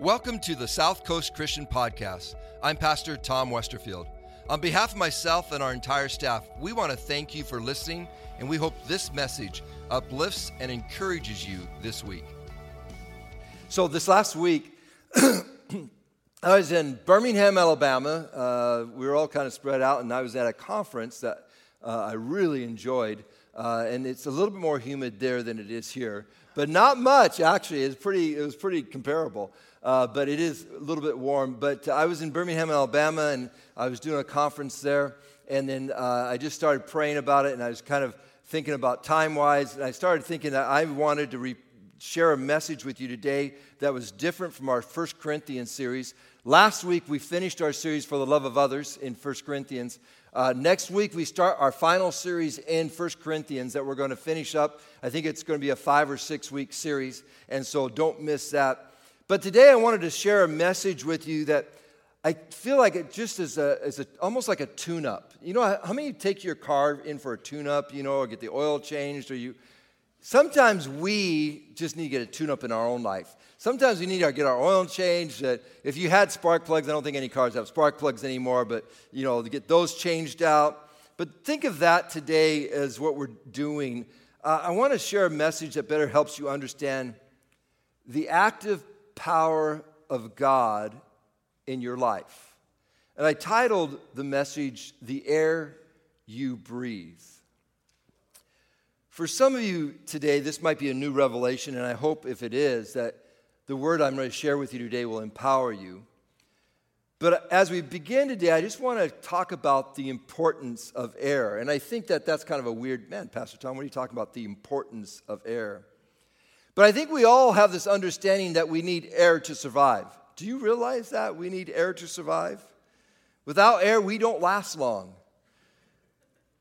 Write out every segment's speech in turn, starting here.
Welcome to the South Coast Christian Podcast. I'm Pastor Tom Westerfield. On behalf of myself and our entire staff, we want to thank you for listening, and we hope this message uplifts and encourages you this week. So, this last week, I was in Birmingham, Alabama. Uh, we were all kind of spread out, and I was at a conference that uh, I really enjoyed. Uh, and it's a little bit more humid there than it is here, but not much actually. It's pretty. It was pretty comparable uh, but it is a little bit warm. But I was in Birmingham, Alabama, and I was doing a conference there. And then uh, I just started praying about it, and I was kind of thinking about time wise. And I started thinking that I wanted to re- share a message with you today that was different from our First Corinthians series. Last week, we finished our series for the love of others in First Corinthians. Uh, next week, we start our final series in First Corinthians that we're going to finish up. I think it's going to be a five or six week series, and so don't miss that. But today I wanted to share a message with you that I feel like it just is a, is a almost like a tune-up. You know, how many take your car in for a tune-up, you know, or get the oil changed, or you sometimes we just need to get a tune-up in our own life. Sometimes we need to get our oil changed. If you had spark plugs, I don't think any cars have spark plugs anymore, but you know, to get those changed out. But think of that today as what we're doing. Uh, I want to share a message that better helps you understand the active power of God in your life. And I titled the message, The Air You Breathe. For some of you today, this might be a new revelation, and I hope if it is, that the word I'm going to share with you today will empower you. But as we begin today, I just want to talk about the importance of air. And I think that that's kind of a weird, man, Pastor Tom, what are you talking about? The importance of air. But I think we all have this understanding that we need air to survive. Do you realize that? We need air to survive. Without air, we don't last long.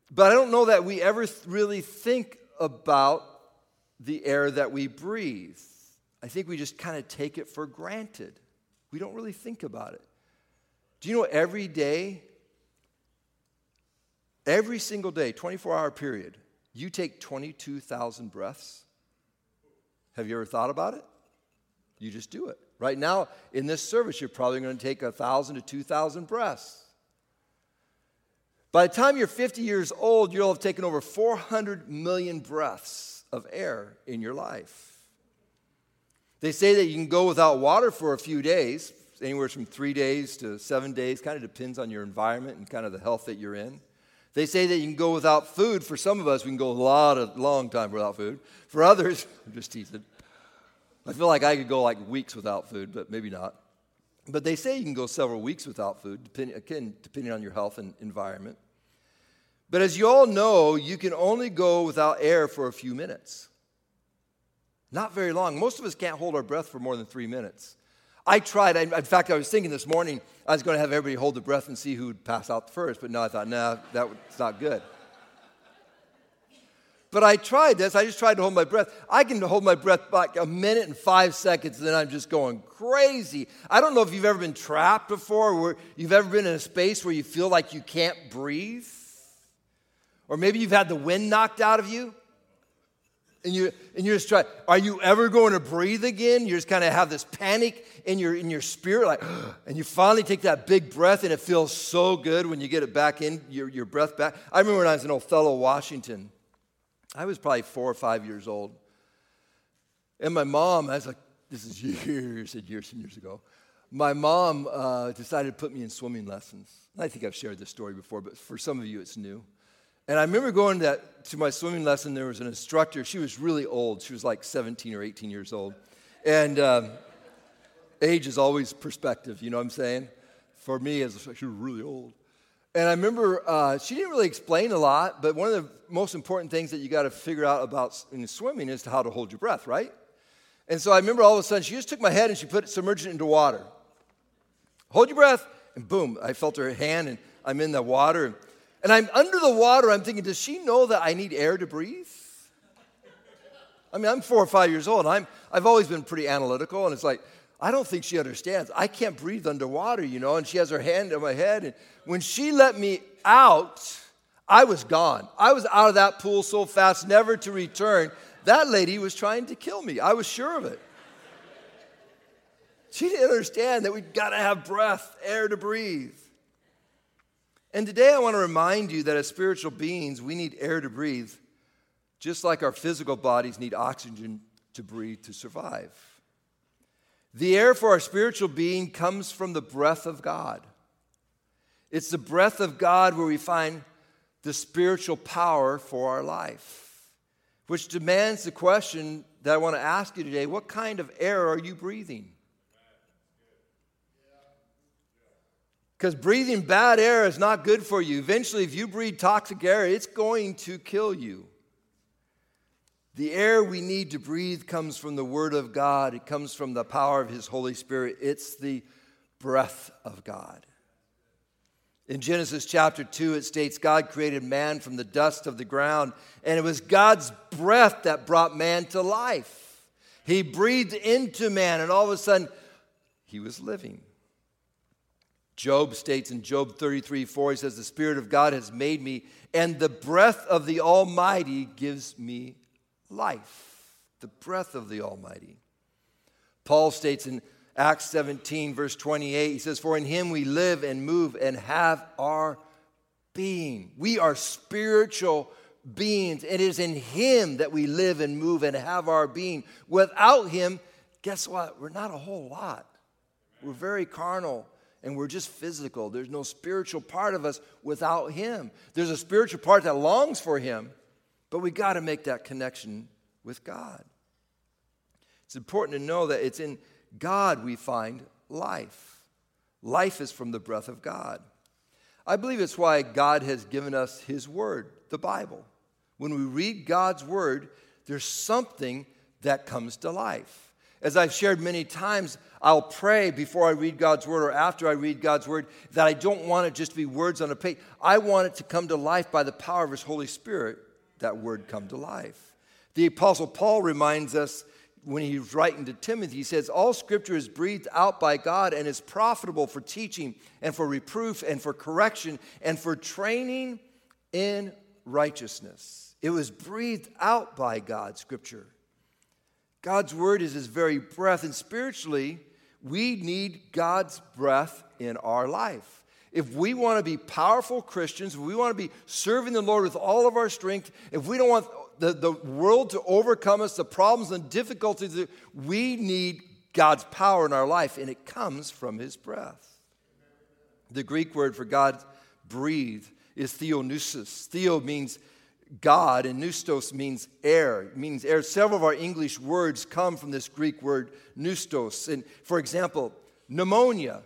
But I don't know that we ever really think about the air that we breathe. I think we just kind of take it for granted. We don't really think about it. Do you know every day, every single day, 24 hour period, you take 22,000 breaths? Have you ever thought about it? You just do it. Right now, in this service, you're probably going to take 1,000 to 2,000 breaths. By the time you're 50 years old, you'll have taken over 400 million breaths of air in your life. They say that you can go without water for a few days, anywhere from three days to seven days, kind of depends on your environment and kind of the health that you're in. They say that you can go without food. For some of us, we can go a lot of long time without food. For others, I'm just teasing. I feel like I could go like weeks without food, but maybe not. But they say you can go several weeks without food, depending, again, depending on your health and environment. But as you all know, you can only go without air for a few minutes. Not very long. Most of us can't hold our breath for more than three minutes. I tried. in fact, I was thinking this morning I was going to have everybody hold their breath and see who would pass out first, but no, I thought, no, that's not good. But I tried this. I just tried to hold my breath. I can hold my breath like a minute and five seconds, and then I'm just going crazy. I don't know if you've ever been trapped before, or you've ever been in a space where you feel like you can't breathe. Or maybe you've had the wind knocked out of you and you and you're just trying are you ever going to breathe again? You just kind of have this panic in your in your spirit like and you finally take that big breath and it feels so good when you get it back in your, your breath back. I remember when i was in othello washington. I was probably four or five years old. And my mom i was like this is years and years and years ago. My mom uh, decided to put me in swimming lessons. I think i've shared this story before but for some of you it's new and I remember going to, that, to my swimming lesson. There was an instructor. She was really old. She was like 17 or 18 years old. And um, age is always perspective, you know what I'm saying? For me, as she was really old. And I remember uh, she didn't really explain a lot, but one of the most important things that you got to figure out about in swimming is how to hold your breath, right? And so I remember all of a sudden she just took my head and she put it, submerged it into water. Hold your breath, and boom, I felt her hand, and I'm in the water. And I'm under the water, I'm thinking, does she know that I need air to breathe? I mean, I'm four or five years old. I'm, I've always been pretty analytical, and it's like, I don't think she understands. I can't breathe underwater, you know, and she has her hand on my head. And when she let me out, I was gone. I was out of that pool so fast, never to return. That lady was trying to kill me. I was sure of it. she didn't understand that we've got to have breath, air to breathe. And today I want to remind you that as spiritual beings, we need air to breathe, just like our physical bodies need oxygen to breathe to survive. The air for our spiritual being comes from the breath of God. It's the breath of God where we find the spiritual power for our life, which demands the question that I want to ask you today what kind of air are you breathing? Because breathing bad air is not good for you. Eventually, if you breathe toxic air, it's going to kill you. The air we need to breathe comes from the Word of God, it comes from the power of His Holy Spirit. It's the breath of God. In Genesis chapter 2, it states God created man from the dust of the ground, and it was God's breath that brought man to life. He breathed into man, and all of a sudden, he was living. Job states in Job 33 4, he says, The Spirit of God has made me, and the breath of the Almighty gives me life. The breath of the Almighty. Paul states in Acts 17, verse 28, he says, For in him we live and move and have our being. We are spiritual beings. It is in him that we live and move and have our being. Without him, guess what? We're not a whole lot. We're very carnal and we're just physical. There's no spiritual part of us without Him. There's a spiritual part that longs for Him, but we got to make that connection with God. It's important to know that it's in God we find life. Life is from the breath of God. I believe it's why God has given us His Word, the Bible. When we read God's Word, there's something that comes to life. As I've shared many times, I'll pray before I read God's word or after I read God's word that I don't want it just to be words on a page. I want it to come to life by the power of His Holy Spirit, that word come to life. The Apostle Paul reminds us when he's writing to Timothy, he says, All scripture is breathed out by God and is profitable for teaching and for reproof and for correction and for training in righteousness. It was breathed out by God, scripture. God's word is his very breath, and spiritually, we need God's breath in our life. If we want to be powerful Christians, if we want to be serving the Lord with all of our strength, if we don't want the, the world to overcome us, the problems and difficulties, we need God's power in our life, and it comes from His breath. The Greek word for God breathe is theopneustos. Theo means God, and pneustos means air. Means air. Several of our English words come from this Greek word pneustos. And for example, pneumonia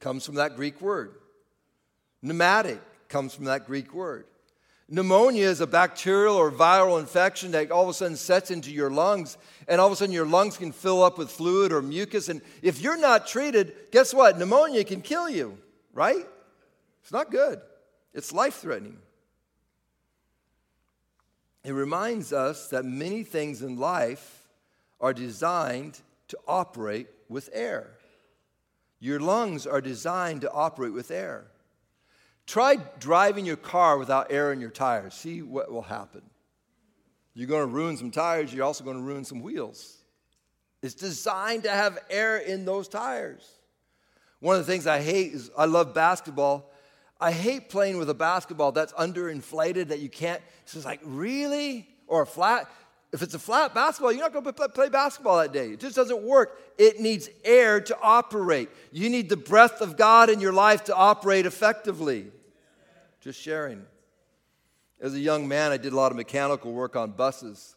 comes from that Greek word. Pneumatic comes from that Greek word. Pneumonia is a bacterial or viral infection that all of a sudden sets into your lungs, and all of a sudden your lungs can fill up with fluid or mucus. And if you're not treated, guess what? Pneumonia can kill you, right? It's not good, it's life threatening. It reminds us that many things in life are designed to operate with air. Your lungs are designed to operate with air. Try driving your car without air in your tires. See what will happen. You're going to ruin some tires, you're also going to ruin some wheels. It's designed to have air in those tires. One of the things I hate is I love basketball, I hate playing with a basketball that's underinflated that you can't. It's just like, really? Or a flat. If it's a flat basketball, you're not going to play basketball that day. It just doesn't work. It needs air to operate. You need the breath of God in your life to operate effectively. Just sharing. As a young man, I did a lot of mechanical work on buses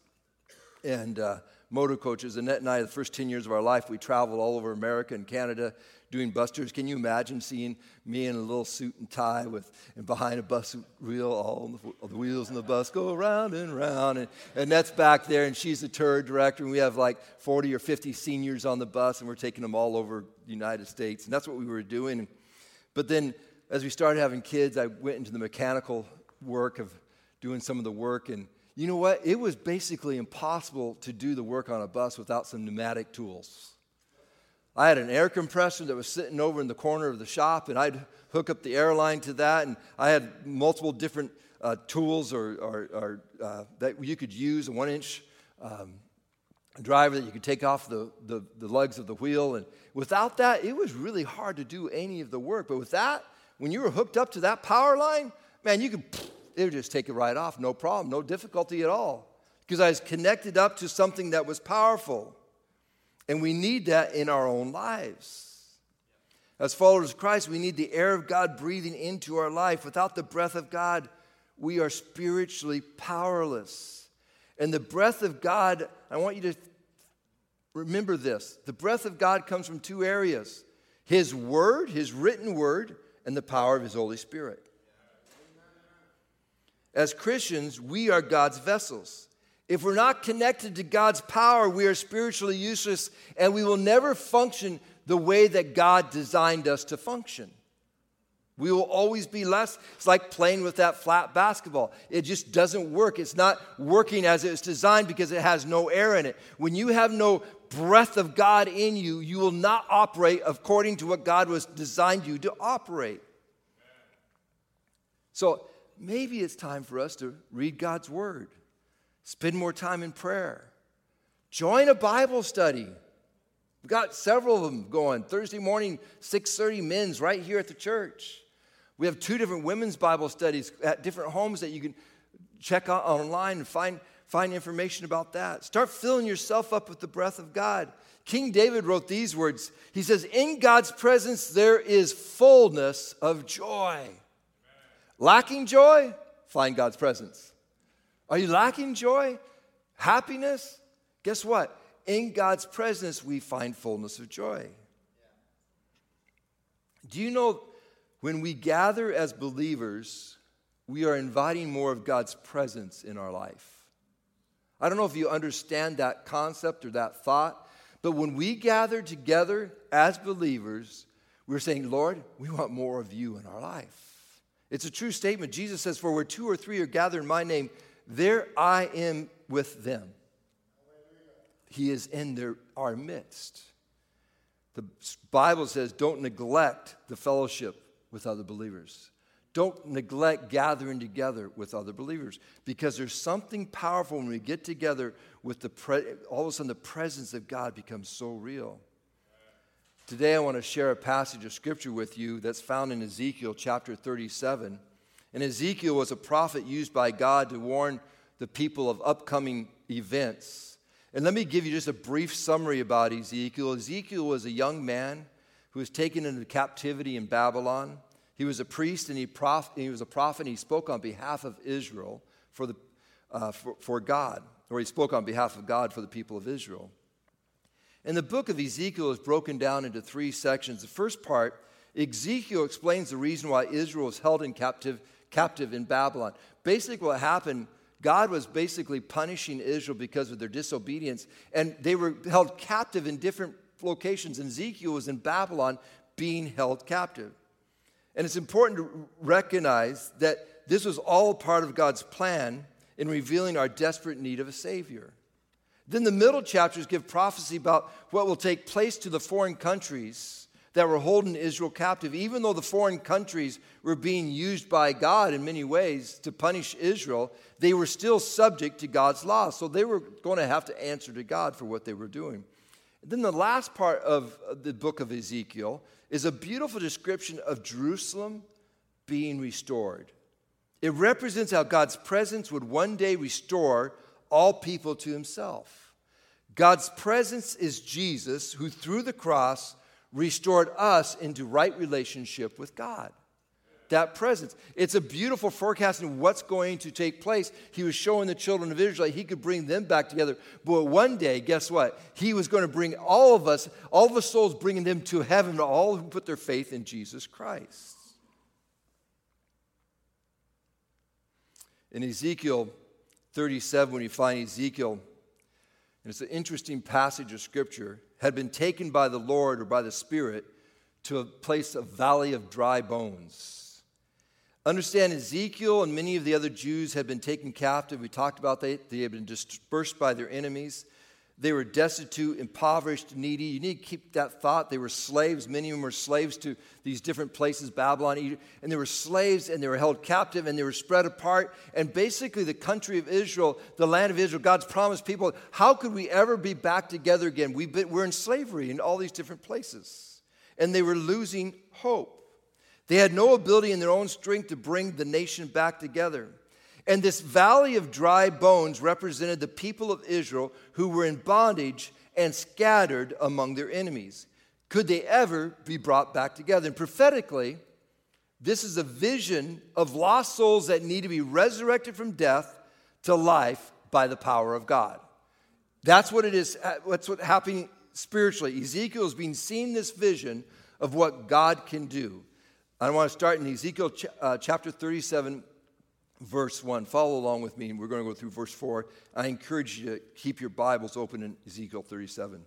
and uh, motor coaches. Annette and I, the first 10 years of our life, we traveled all over America and Canada doing busters. Can you imagine seeing me in a little suit and tie with and behind a bus wheel, all the, all the wheels in the bus go around and around, and, and that's back there, and she's the tour director, and we have like 40 or 50 seniors on the bus, and we're taking them all over the United States, and that's what we were doing. But then, as we started having kids, I went into the mechanical work of doing some of the work, and you know what? It was basically impossible to do the work on a bus without some pneumatic tools. I had an air compressor that was sitting over in the corner of the shop, and I'd hook up the air line to that. And I had multiple different uh, tools or, or, or uh, that you could use a one inch um, driver that you could take off the, the, the legs of the wheel. And without that, it was really hard to do any of the work. But with that, when you were hooked up to that power line, man, you could, it would just take it right off, no problem, no difficulty at all. Because I was connected up to something that was powerful. And we need that in our own lives. As followers of Christ, we need the air of God breathing into our life. Without the breath of God, we are spiritually powerless. And the breath of God, I want you to remember this the breath of God comes from two areas His Word, His written Word, and the power of His Holy Spirit. As Christians, we are God's vessels. If we're not connected to God's power, we are spiritually useless and we will never function the way that God designed us to function. We will always be less. It's like playing with that flat basketball. It just doesn't work. It's not working as it's designed because it has no air in it. When you have no breath of God in you, you will not operate according to what God was designed you to operate. So maybe it's time for us to read God's word, spend more time in prayer, join a Bible study. We've got several of them going. Thursday morning, 6:30 men's right here at the church. We have two different women's Bible studies at different homes that you can check out online and find, find information about that. Start filling yourself up with the breath of God. King David wrote these words. He says, In God's presence there is fullness of joy. Lacking joy? Find God's presence. Are you lacking joy? Happiness? Guess what? In God's presence, we find fullness of joy. Do you know when we gather as believers, we are inviting more of God's presence in our life. I don't know if you understand that concept or that thought, but when we gather together as believers, we're saying, Lord, we want more of you in our life. It's a true statement. Jesus says, For where two or three are gathered in my name, there I am with them. He is in their, our midst. The Bible says, Don't neglect the fellowship with other believers. Don't neglect gathering together with other believers because there's something powerful when we get together with the pre- all of a sudden the presence of God becomes so real. Today I want to share a passage of scripture with you that's found in Ezekiel chapter 37. And Ezekiel was a prophet used by God to warn the people of upcoming events. And let me give you just a brief summary about Ezekiel. Ezekiel was a young man who was taken into captivity in Babylon. He was a priest and he, prof- he was a prophet and he spoke on behalf of Israel for, the, uh, for, for God, or he spoke on behalf of God for the people of Israel. And the book of Ezekiel is broken down into three sections. The first part, Ezekiel explains the reason why Israel was held in captive, captive in Babylon. Basically, what happened, God was basically punishing Israel because of their disobedience, and they were held captive in different locations. And Ezekiel was in Babylon being held captive. And it's important to recognize that this was all part of God's plan in revealing our desperate need of a Savior. Then the middle chapters give prophecy about what will take place to the foreign countries that were holding Israel captive. Even though the foreign countries were being used by God in many ways to punish Israel, they were still subject to God's law. So they were going to have to answer to God for what they were doing. Then the last part of the book of Ezekiel is a beautiful description of Jerusalem being restored. It represents how God's presence would one day restore all people to himself. God's presence is Jesus, who through the cross restored us into right relationship with God that presence. It's a beautiful forecasting of what's going to take place. He was showing the children of Israel he could bring them back together. But one day, guess what? He was going to bring all of us, all of the souls, bringing them to heaven, all who put their faith in Jesus Christ. In Ezekiel 37, when you find Ezekiel, and it's an interesting passage of scripture, had been taken by the Lord or by the Spirit to a place of valley of dry bones. Understand Ezekiel and many of the other Jews had been taken captive. We talked about that. They had been dispersed by their enemies. They were destitute, impoverished, needy. You need to keep that thought. They were slaves. Many of them were slaves to these different places, Babylon, Egypt. And they were slaves and they were held captive and they were spread apart. And basically, the country of Israel, the land of Israel, God's promised people, how could we ever be back together again? We've been, we're in slavery in all these different places. And they were losing hope. They had no ability in their own strength to bring the nation back together. And this valley of dry bones represented the people of Israel who were in bondage and scattered among their enemies. Could they ever be brought back together? And prophetically, this is a vision of lost souls that need to be resurrected from death to life by the power of God. That's what it is. What's what happening spiritually. Ezekiel is being seen this vision of what God can do. I want to start in Ezekiel ch- uh, chapter 37, verse 1. Follow along with me. and We're going to go through verse 4. I encourage you to keep your Bibles open in Ezekiel 37.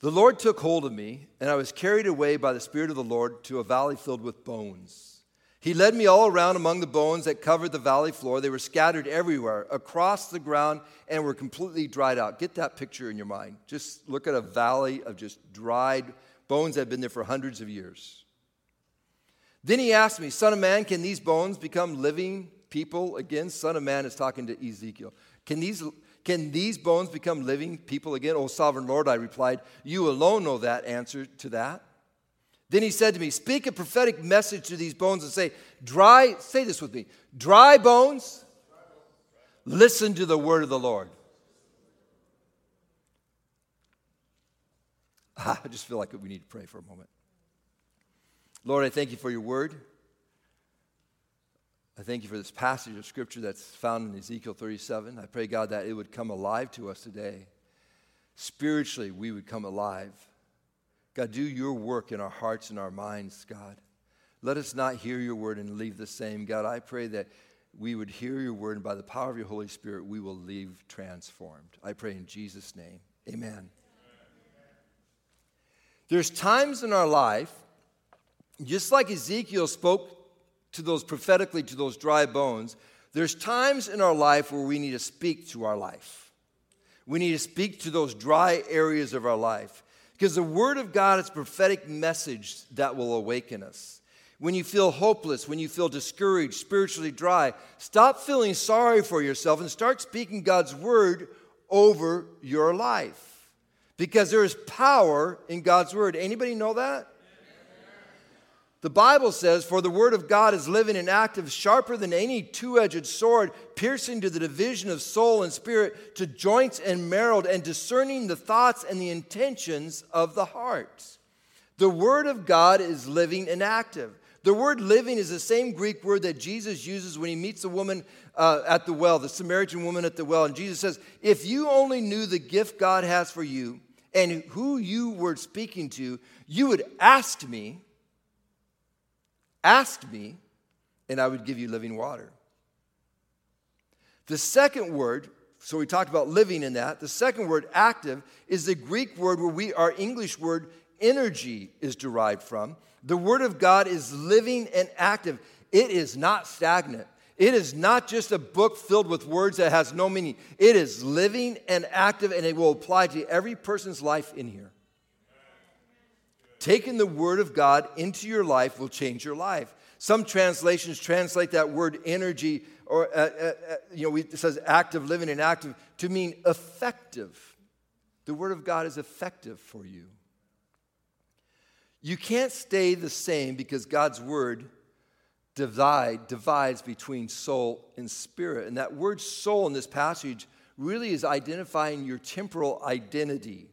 The Lord took hold of me, and I was carried away by the Spirit of the Lord to a valley filled with bones. He led me all around among the bones that covered the valley floor. They were scattered everywhere across the ground and were completely dried out. Get that picture in your mind. Just look at a valley of just dried bones that have been there for hundreds of years. Then he asked me, Son of man, can these bones become living people again? Son of man is talking to Ezekiel. Can these, can these bones become living people again? O sovereign Lord, I replied, You alone know that answer to that. Then he said to me, Speak a prophetic message to these bones and say, Dry, say this with me, dry bones, listen to the word of the Lord. I just feel like we need to pray for a moment. Lord, I thank you for your word. I thank you for this passage of scripture that's found in Ezekiel 37. I pray, God, that it would come alive to us today. Spiritually, we would come alive. God, do your work in our hearts and our minds, God. Let us not hear your word and leave the same. God, I pray that we would hear your word, and by the power of your Holy Spirit, we will leave transformed. I pray in Jesus' name. Amen. There's times in our life just like Ezekiel spoke to those prophetically to those dry bones, there's times in our life where we need to speak to our life. We need to speak to those dry areas of our life. Because the Word of God is a prophetic message that will awaken us. When you feel hopeless, when you feel discouraged, spiritually dry, stop feeling sorry for yourself and start speaking God's Word over your life. Because there is power in God's Word. Anybody know that? The Bible says, For the word of God is living and active, sharper than any two edged sword, piercing to the division of soul and spirit, to joints and marrow, and discerning the thoughts and the intentions of the heart. The word of God is living and active. The word living is the same Greek word that Jesus uses when he meets the woman uh, at the well, the Samaritan woman at the well. And Jesus says, If you only knew the gift God has for you and who you were speaking to, you would ask me Ask me, and I would give you living water. The second word, so we talked about living in that. The second word, active, is the Greek word where we, our English word, energy, is derived from. The Word of God is living and active, it is not stagnant. It is not just a book filled with words that has no meaning. It is living and active, and it will apply to every person's life in here. Taking the Word of God into your life will change your life. Some translations translate that word energy, or uh, uh, uh, you know, it says active living and active to mean effective. The Word of God is effective for you. You can't stay the same because God's Word divide, divides between soul and spirit. And that word soul in this passage really is identifying your temporal identity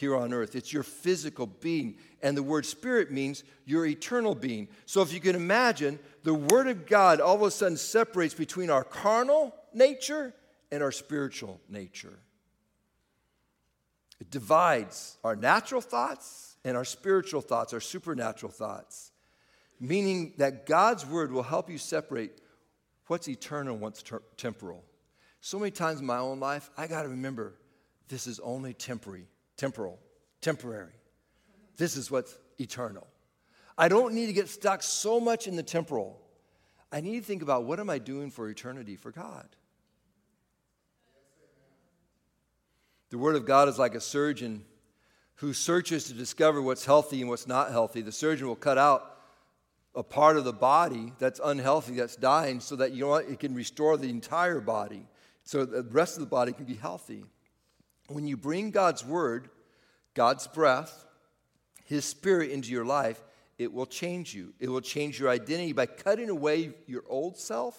here on earth. It's your physical being. And the word spirit means your eternal being. So if you can imagine, the word of God all of a sudden separates between our carnal nature and our spiritual nature. It divides our natural thoughts and our spiritual thoughts, our supernatural thoughts, meaning that God's word will help you separate what's eternal and what's ter- temporal. So many times in my own life, I got to remember this is only temporary temporal, temporary. This is what's eternal. I don't need to get stuck so much in the temporal. I need to think about what am I doing for eternity for God? The Word of God is like a surgeon who searches to discover what's healthy and what's not healthy. The surgeon will cut out a part of the body that's unhealthy, that's dying, so that you know what? It can restore the entire body, so the rest of the body can be healthy. When you bring God's Word, God's breath, His Spirit into your life, it will change you. It will change your identity by cutting away your old self.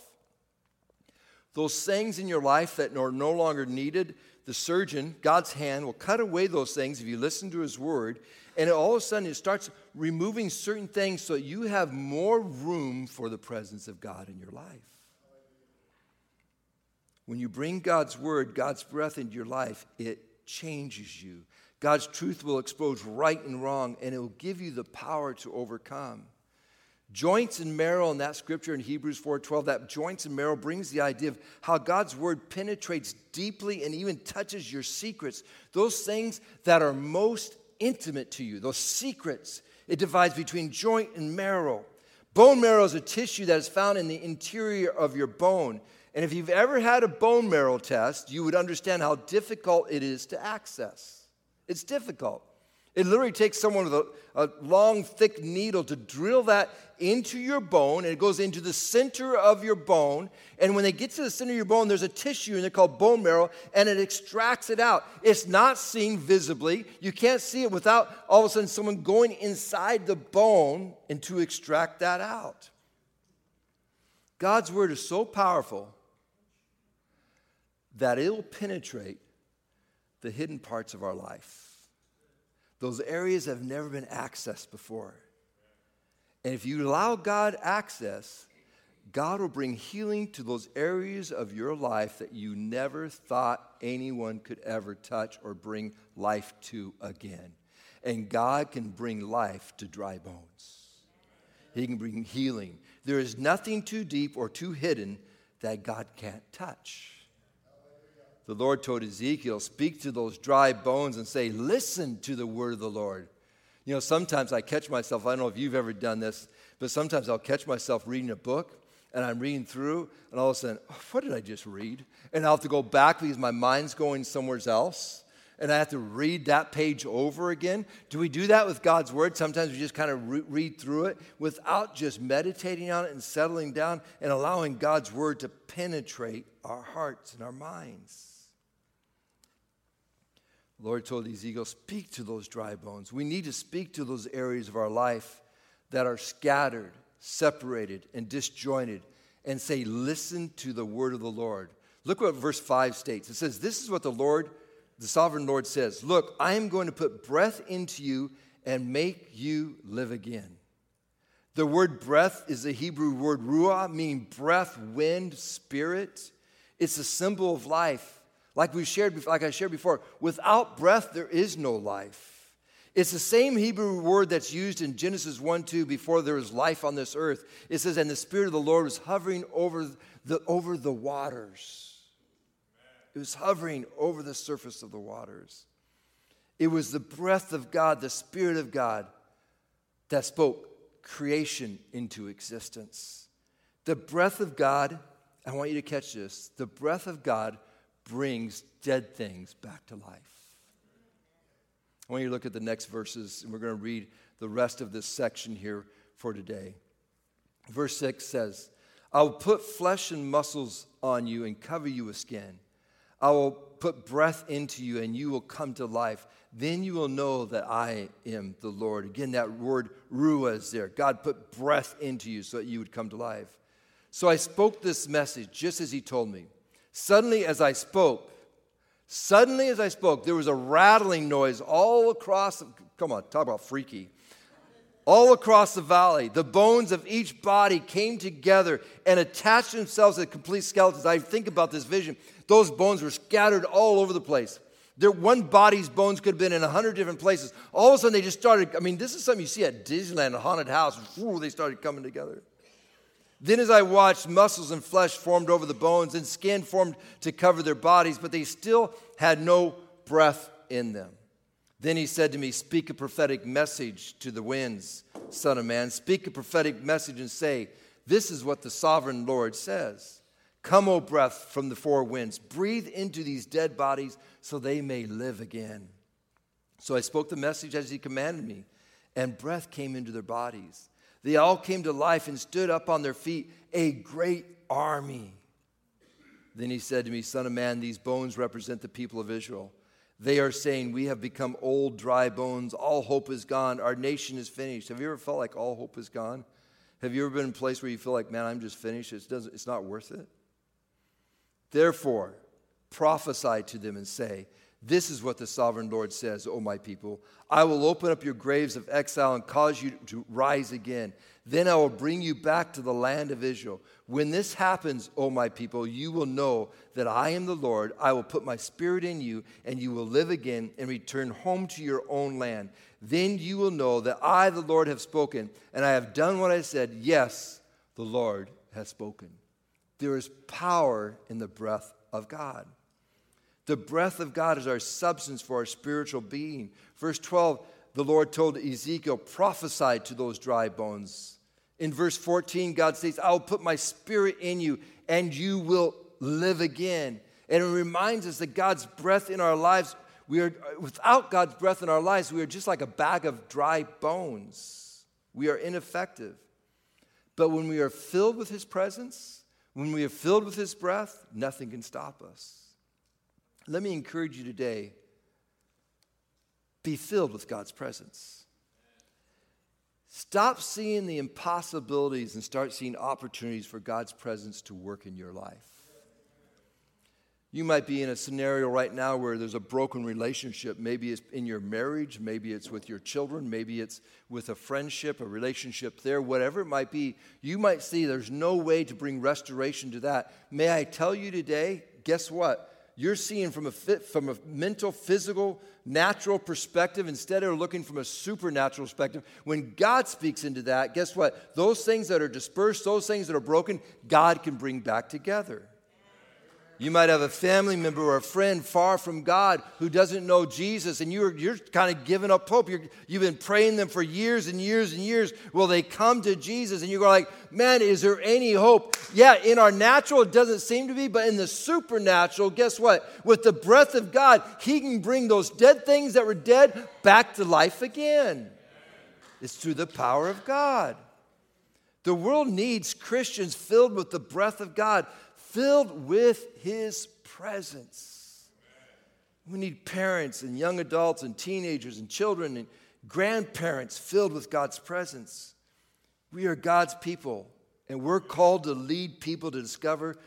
Those things in your life that are no longer needed, the surgeon, God's hand, will cut away those things if you listen to his word. And all of a sudden, it starts removing certain things so you have more room for the presence of God in your life. When you bring God's word, God's breath into your life, it changes you. God's truth will expose right and wrong, and it will give you the power to overcome. Joints and marrow in that scripture in Hebrews 4:12, that joints and marrow brings the idea of how God's word penetrates deeply and even touches your secrets, those things that are most intimate to you, those secrets. It divides between joint and marrow. Bone marrow is a tissue that is found in the interior of your bone. And if you've ever had a bone marrow test, you would understand how difficult it is to access. It's difficult. It literally takes someone with a, a, long, thick needle to drill that into your bone, and it goes into the center of your bone. And when they get to the center of your bone, there's a tissue, and they're called bone marrow, and it extracts it out. It's not seen visibly. You can't see it without all of a sudden someone going inside the bone and to extract that out. God's word is so powerful that it will penetrate the hidden parts of our life. Those areas have never been accessed before. And if you allow God access, God will bring healing to those areas of your life that you never thought anyone could ever touch or bring life to again. And God can bring life to dry bones. He can bring healing. There is nothing too deep or too hidden that God can't touch the Lord told Ezekiel, Speak to those dry bones and say, Listen to the word of the Lord. You know, sometimes I catch myself, I don't know if you've ever done this, but sometimes I'll catch myself reading a book and I'm reading through, and all of a sudden, oh, what did I just read? And I'll have to go back because my mind's going somewhere else, and I have to read that page over again. Do we do that with God's Word? Sometimes we just kind of re- read through it without just meditating on it and settling down and allowing God's Word to penetrate our hearts and our minds. Lord told Ezekiel, Speak to those dry bones. We need to speak to those areas of our life that are scattered, separated, and disjointed, and say, Listen to the word of the Lord. Look what verse 5 states. It says, This is what the Lord, the sovereign Lord says Look, I am going to put breath into you and make you live again. The word breath is the Hebrew word ruah, meaning breath, wind, spirit. It's a symbol of life. Like we shared, like I shared before, without breath there is no life. It's the same Hebrew word that's used in Genesis 1 2 before there was life on this earth. It says, And the Spirit of the Lord was hovering over the, over the waters. It was hovering over the surface of the waters. It was the breath of God, the Spirit of God, that spoke creation into existence. The breath of God, I want you to catch this the breath of God brings dead things back to life. I want you to look at the next verses, and we're going to read the rest of this section here for today. Verse 6 says, I will put flesh and muscles on you and cover you with skin. I will put breath into you, and you will come to life. Then you will know that I am the Lord. Again, that word ruah is there. God put breath into you so that you would come to life. So I spoke this message just as He told me. Suddenly, as I spoke, suddenly as I spoke, there was a rattling noise all across, come on, talk about freaky. All across the valley, the bones of each body came together and attached themselves to complete skeletons. I think about this vision. Those bones were scattered all over the place. There, one body's bones could have been in a hundred different places. All of a sudden, they just started. I mean, this is something you see at Disneyland, a haunted house. They started coming together. Then, as I watched, muscles and flesh formed over the bones, and skin formed to cover their bodies, but they still had no breath in them. Then he said to me, Speak a prophetic message to the winds, Son of Man. Speak a prophetic message and say, This is what the sovereign Lord says. Come, O breath from the four winds, breathe into these dead bodies so they may live again. So I spoke the message as he commanded me, and breath came into their bodies. They all came to life and stood up on their feet, a great army. Then he said to me, Son of man, these bones represent the people of Israel. They are saying, We have become old, dry bones. All hope is gone. Our nation is finished. Have you ever felt like all hope is gone? Have you ever been in a place where you feel like, Man, I'm just finished? It doesn't, it's not worth it? Therefore, prophesy to them and say, This is what the sovereign Lord says, O my people. I will open up your graves of exile and cause you to rise again. Then I will bring you back to the land of Israel. When this happens, O my people, you will know that I am the Lord. I will put my spirit in you, and you will live again and return home to your own land. Then you will know that I, the Lord, have spoken, and I have done what I said. Yes, the Lord has spoken. There is power in the breath of God. The breath of God is our substance for our spiritual being. Verse 12, the Lord told Ezekiel, prophesy to those dry bones. In verse 14, God says, I will put my spirit in you and you will live again. And it reminds us that God's breath in our lives, we are without God's breath in our lives, we are just like a bag of dry bones. We are ineffective. But when we are filled with his presence, when we are filled with His breath, nothing can stop us. Let me encourage you today be filled with God's presence. Stop seeing the impossibilities and start seeing opportunities for God's presence to work in your life. You might be in a scenario right now where there's a broken relationship. Maybe it's in your marriage, maybe it's with your children, maybe it's with a friendship, a relationship there, whatever it might be. You might see there's no way to bring restoration to that. May I tell you today, guess what? You're seeing from a, from a mental, physical, natural perspective instead of looking from a supernatural perspective. When God speaks into that, guess what? Those things that are dispersed, those things that are broken, God can bring back together. You might have a family member or a friend far from God who doesn't know Jesus, and you're, you're kind of giving up hope. you have been praying them for years and years and years. Will they come to Jesus? And you go like, man, is there any hope? Yeah, in our natural, it doesn't seem to be, but in the supernatural, guess what? With the breath of God, He can bring those dead things that were dead back to life again. It's through the power of God. The world needs Christians filled with the breath of God filled with His presence. We need parents and young adults and teenagers and children and grandparents filled with God's presence. We are God's people, and we're called to lead people to discover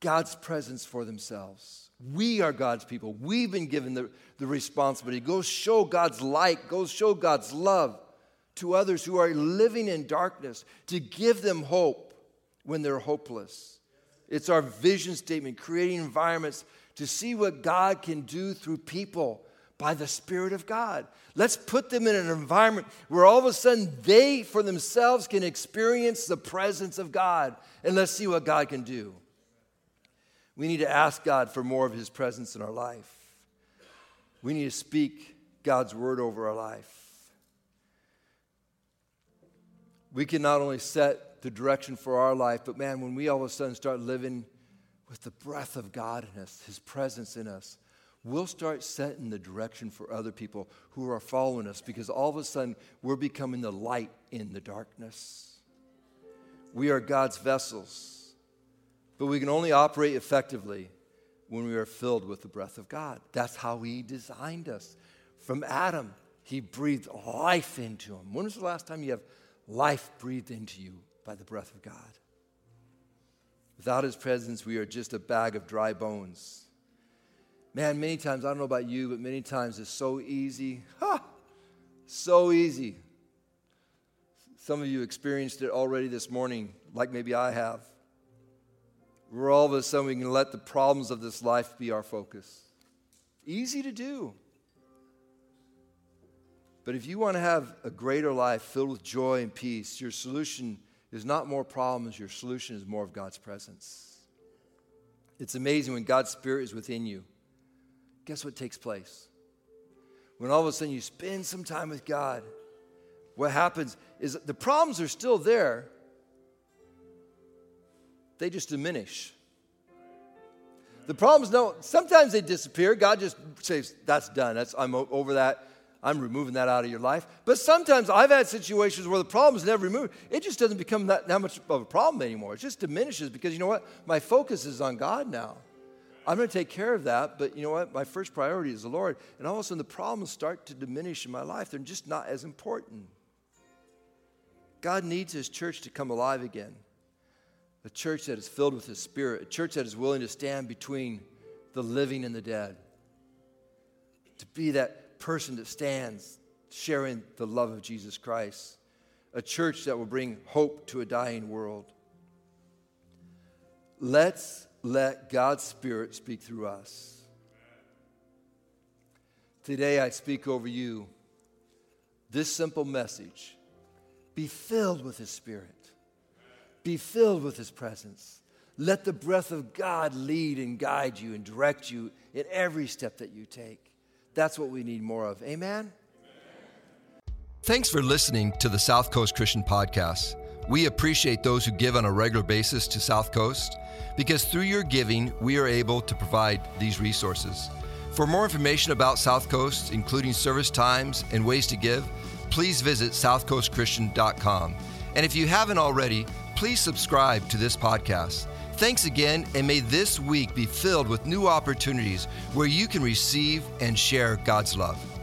God's presence for themselves. We are God's people. We've been given the, the responsibility. Go show God's light, go show God's love to others who are living in darkness, to give them hope when they're hopeless. It's our vision statement, creating environments to see what God can do through people by the Spirit of God. Let's put them in an environment where all of a sudden they, for themselves, can experience the presence of God. And let's see what God can do. We need to ask God for more of His presence in our life. We need to speak God's word over our life. We can not only set the direction for our life. But man, when we all of a sudden start living with the breath of God in us, His presence in us, we'll start setting the direction for other people who are following us because all of a sudden we're becoming the light in the darkness. We are God's vessels, but we can only operate effectively when we are filled with the breath of God. That's how He designed us. From Adam, He breathed life into him. When was the last time you have life breathed into you? By the breath of God. Without his presence, we are just a bag of dry bones. Man, many times, I don't know about you, but many times it's so easy. Ha! So easy. Some of you experienced it already this morning, like maybe I have. Where all of a sudden we can let the problems of this life be our focus. Easy to do. But if you want to have a greater life filled with joy and peace, your solution is not more problems, your solution is more of God's presence. It's amazing when God's Spirit is within you. Guess what takes place? When all of a sudden you spend some time with God, what happens is the problems are still there, they just diminish. The problems don't, sometimes they disappear. God just says, that's done. That's, I'm over that. I'm removing that out of your life. But sometimes I've had situations where the problem is never removed. It just doesn't become that, that much of a problem anymore. It just diminishes because you know what? My focus is on God now. I'm going to take care of that, but you know what? My first priority is the Lord. And all of a sudden, the problems start to diminish in my life. They're just not as important. God needs His church to come alive again. A church that is filled with His Spirit, a church that is willing to stand between the living and the dead. To be that person that stands sharing the love of Jesus Christ. A church that will bring hope to a dying world. Let's let God's Spirit speak through us. Today I speak over you this simple message be filled with His Spirit, be filled with His presence. Let the breath of God lead and guide you and direct you in every step that you take. That's what we need more of. Amen? Thanks for listening to the South Coast Christian Podcast. We appreciate those who give on a regular basis to South Coast because through your giving, we are able to provide these resources. For more information about South Coast, including service times and ways to give, please visit southcoastchristian.com. And if you haven't already, please subscribe to this podcast. Thanks again, and may this week be filled with new opportunities where you can receive and share God's love.